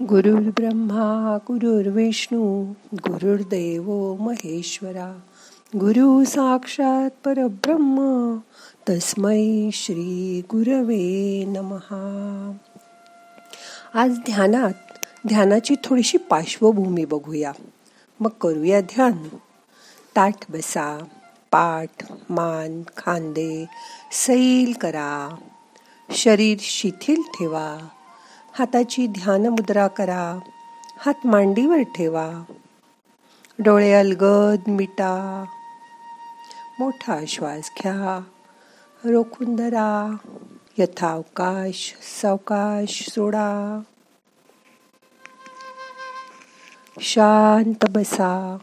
ब्रह्मा गुरुर्विष्णू गुरुर्देव महेश्वरा गुरु साक्षात परब्रह्म तस्मै श्री गुरवे नमहा आज ध्यानात ध्यानाची थोडीशी पार्श्वभूमी बघूया. मग करूया ध्यान. ताठ बसा पाठ मान खांदे सैल करा. शरीर शिथिल ठेवा. हाताची ध्यान मुद्रा करा. हात मांडीवर ठेवा. डोळे अलगद मिटा. मोठा श्वास घ्या. रोखून धरा. यथावकाश सावकाश सोडा. शांत बसा.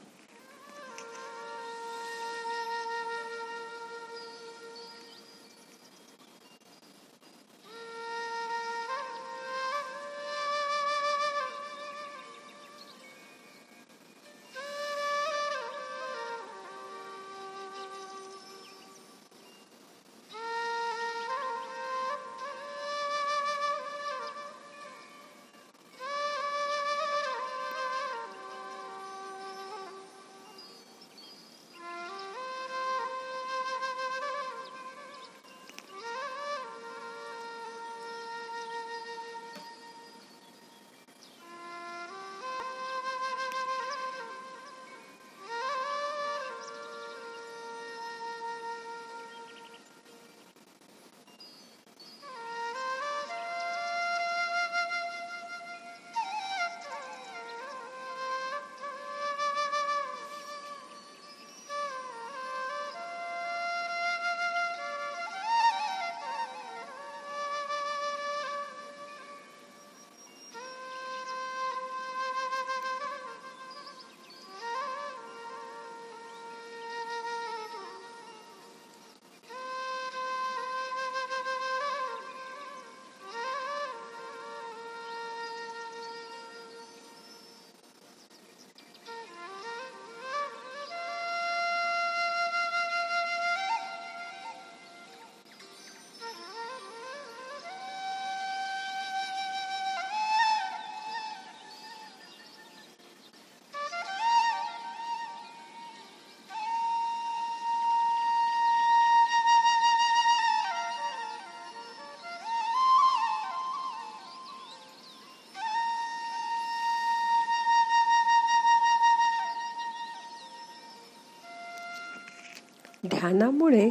ध्यानामुळे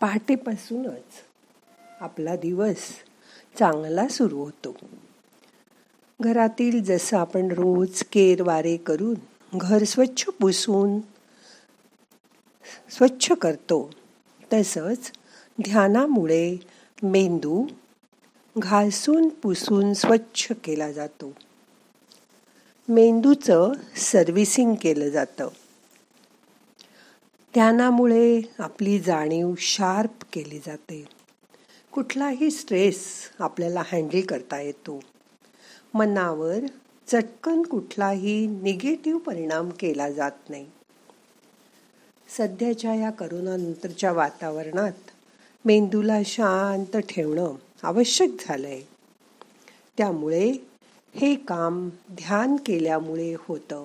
पहाटेपासूनच आपला दिवस चांगला सुरू होतो. घरातील जसं आपण रोज केर वारे करून घर स्वच्छ पुसून स्वच्छ करतो तसंच ध्यानामुळे मेंदू घासून पुसून स्वच्छ केला जातो. मेंदूचं सर्व्हिसिंग केलं जातं. ध्यानामुळे आपली जाणीव शार्प केली जाते. कुठलाही स्ट्रेस आपल्याला हँडल करता येतो. मनावर चटकन कुठलाही निगेटिव्ह परिणाम केला जात नाही. सध्याच्या या करोनानंतरच्या वातावरणात मेंदूला शांत ठेवणं आवश्यक झालंय. त्यामुळे हे काम ध्यान केल्यामुळे होतं.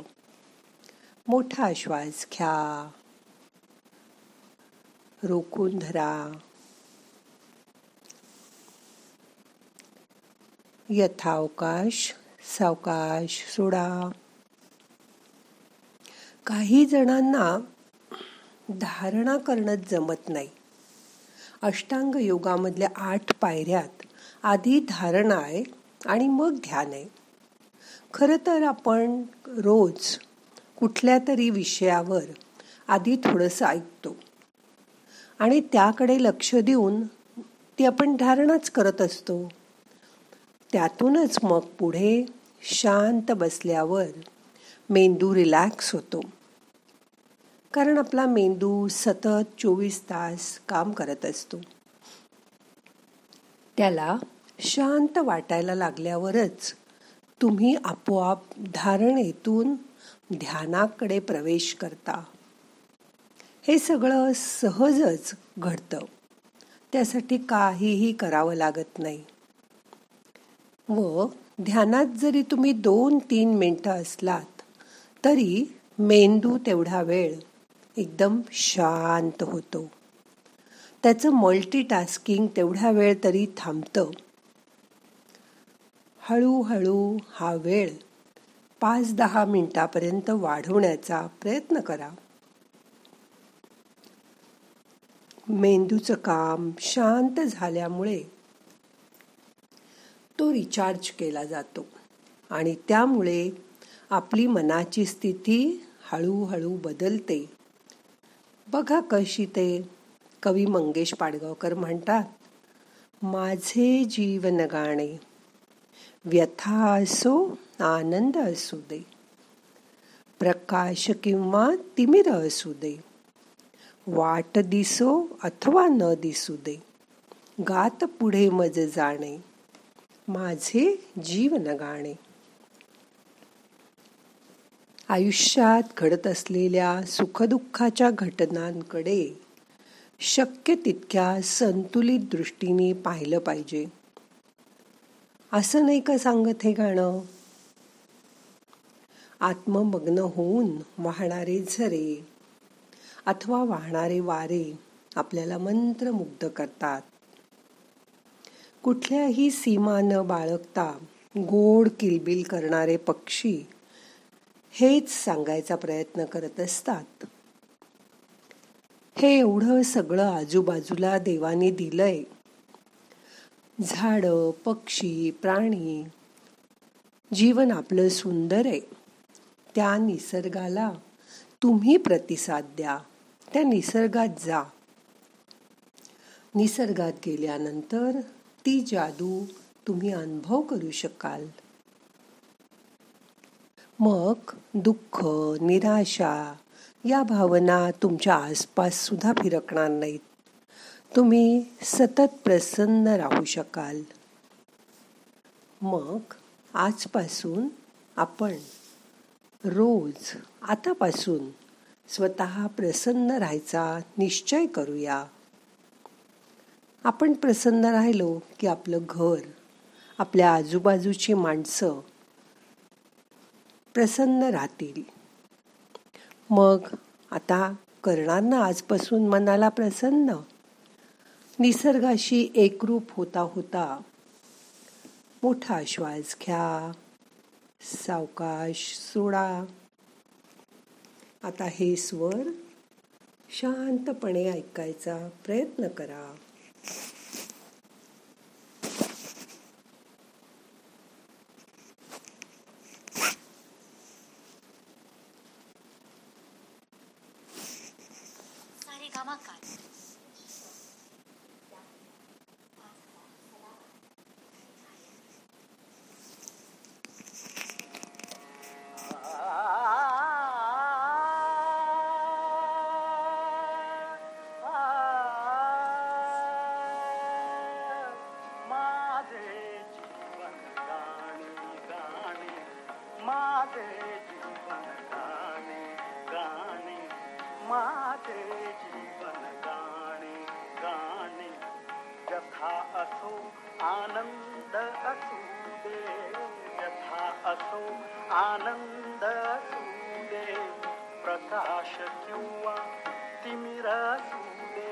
मोठा श्वास घ्या. रोखून धरा. यथावकाश सावकाश सोडा. काही जणांना धारणा करणं जमत नाही. अष्टांग योगामधल्या आठ पायऱ्यात आधी धारणा आहे आणि मग ध्यान आहे. खर तर आपण रोज कुठल्या तरी विषयावर आधी थोडंसं ऐकतो. आणि त्याकडे लक्ष देऊन ती आपण धारणाच करत असतो. त्यातूनच मग पुढे शांत बसल्यावर मेंदू रिलॅक्स होतो. कारण आपला मेंदू सतत चोवीस तास काम करत असतो. त्याला शांत वाटायला लागल्यावरच तुम्ही आपोआप धारणेतून ध्यानाकडे प्रवेश करता. हे सगळं सहजच घडतं. त्यासाठी काहीही करावं लागत नाही. व ध्यानात जरी तुम्ही दोन तीन मिनटं असलात तरी मेंदू तेवढा वेळ एकदम शांत होतो. त्याचं मल्टीटास्किंग तेवढा वेळ तरी थांबतं. हळूहळू हा वेळ पाच दहा मिनटापर्यंत वाढवण्याचा प्रयत्न करा. मेंदूचं काम शांत झाल्यामुळे तो रिचार्ज केला जातो. आणि त्यामुळे आपली मनाची स्थिती हळूहळू बदलते. बघा कशी ते कवी मंगेश पाडगावकर म्हणतात माझे जीवन गाणे व्यथा असो आनंद असू दे. प्रकाश किंवा तिमिर असू दे. वाट दिसो अथवा न दिसू दे. गात पुढे मज जाणे. माझे जीवन गाणे आयुष्यात घडत असलेल्या सुखदुःखाच्या घटनांकडे शक्य तितक्या संतुलित दृष्टीने पाहिलं पाहिजे. असं नाही का सांगत हे गाणं? आत्ममग्न होऊन वाहणारे झरे. अथवा वाहणारे वारे आपल्याला मंत्रमुग्ध करतात. कुठल्याही सीमा न बाळगता गोड किलबिल करणारे पक्षी हेच सांगायचा प्रयत्न करत असतात. हे एवढं सगळं आजूबाजूला देवाने दिलंय. झाड पक्षी प्राणी जीवन आपलं सुंदर आहे. त्या निसर्गाला तुम्ही प्रतिसाद द्या. त्या निसर्गात जा. निसर्गात गेल्यानंतर ती जादू तुम्ही अनुभव करू शकाल. मग दुःख निराशा या भावना तुमच्या आसपास सुद्धा फिरकणार नाहीत. तुम्ही सतत प्रसन्न राहू शकाल. मग आजपासून आपण रोज आतापासून स्वतः प्रसन्न राहायचा निश्चय करूया. आपण प्रसन्न राहिलो की आपलं घर आपल्या आजूबाजूची माणसं प्रसन्न राहतील. मग आता करणार ना आजपासून मनाला प्रसन्न निसर्गाशी एकरूप होता होता मोठा श्वास घ्या सावकाश सोडा. आता हे स्वर शांतपणे ऐकायचा प्रयत्न करा. माझे किंवा तिमिर असुले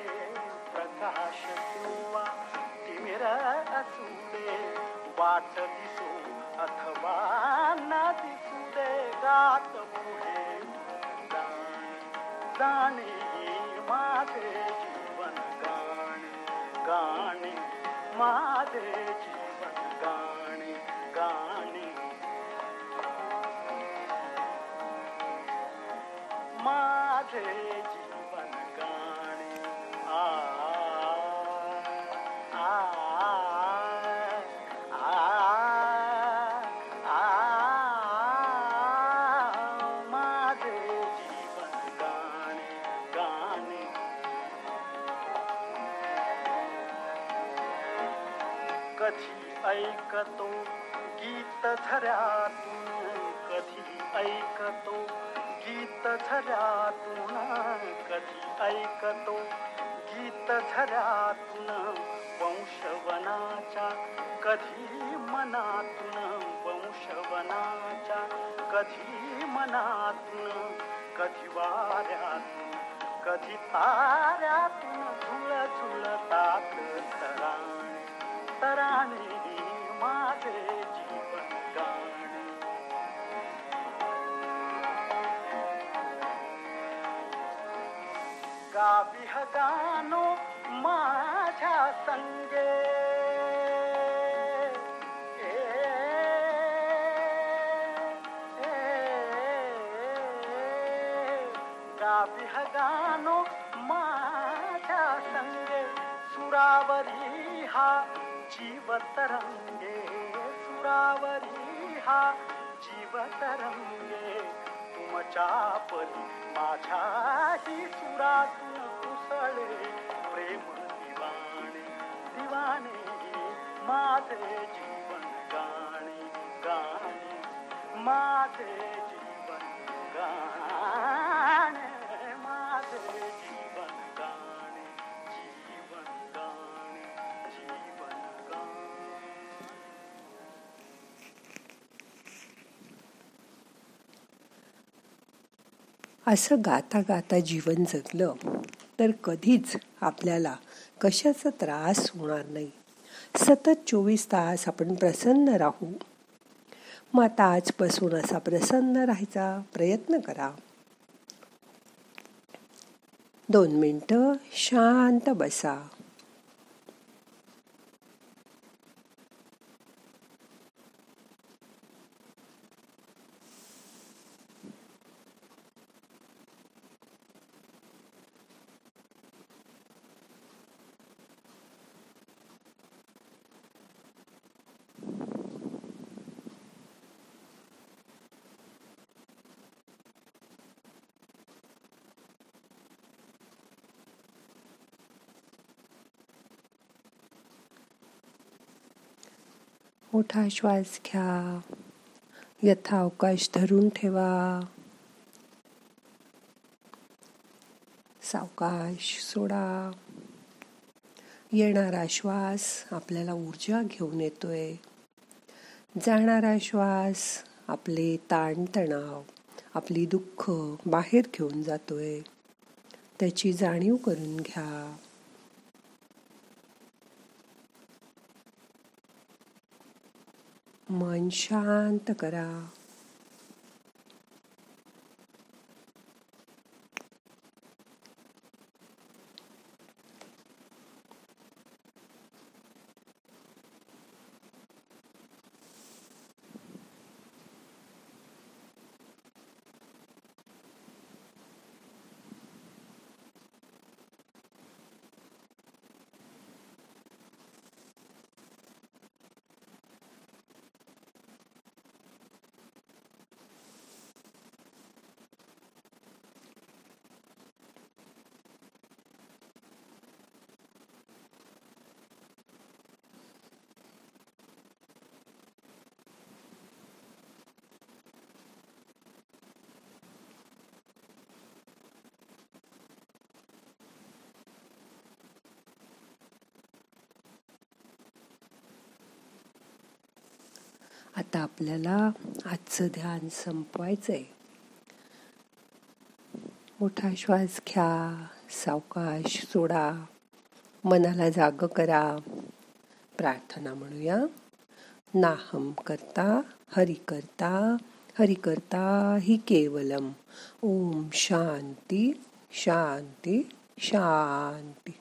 प्रकाश किंवा तिमिर असुले वाट दिसो अथवा न दिसू दे गात पुढे जाणे माझे जीवन गाणे गाणे माझे जीवन कधी ऐकतो गीत धऱ्यातून कधी ऐकतो गीत झऱ्यातून कधी ऐकतो. गीत झऱ्यातून वंशवनाच्या कधी मनातून वंशवनाच्या कधी मनातून कधी वाऱ्यातून कधी ताऱ्यातून झुळ झुळतात ठगानो गानो माझ्या संगे. गावी गानो माझ्या संगे. सुरावरी हा जीवतरंगे सुरावरी हा जीवतरंगे तुमच्या परी माझ्याही सुरातून कुसळे प्रेम दिवाणे दिवाणे माझे जीवन गाणे गाणे माझे जीवन गाणे माझे जीवन गाणे जीवन गाणे जीवन गाणे. असं गाता गाता जीवन जगलं. तर कधीच आपल्याला कशाचा त्रास होणार नाही. सतत चोवीस तास आपण प्रसन्न राहू. मग आता आजपासून असा प्रसन्न राहायचा प्रयत्न करा. दोन मिनटं शांत बसा. मोठा श्वास घ्या. यथावकाश धरून ठेवा. सावकाश सोडा. येणारा श्वास आपल्याला ऊर्जा घेऊन येतोय. जाणारा श्वास आपले ताणतणाव आपली दुःख बाहेर घेऊन जातोय. त्याची जाणीव करून घ्या. मन शांत करा. आता आपल्याला आजचं ध्यान संपवायचं आहे मोठा श्वास घ्या सावकाश सोडा मनाला जाग करा. प्रार्थना म्हणूया. नाहम करता हरि करता हरि करता हि केवलम. ओम शांती शांती शांती.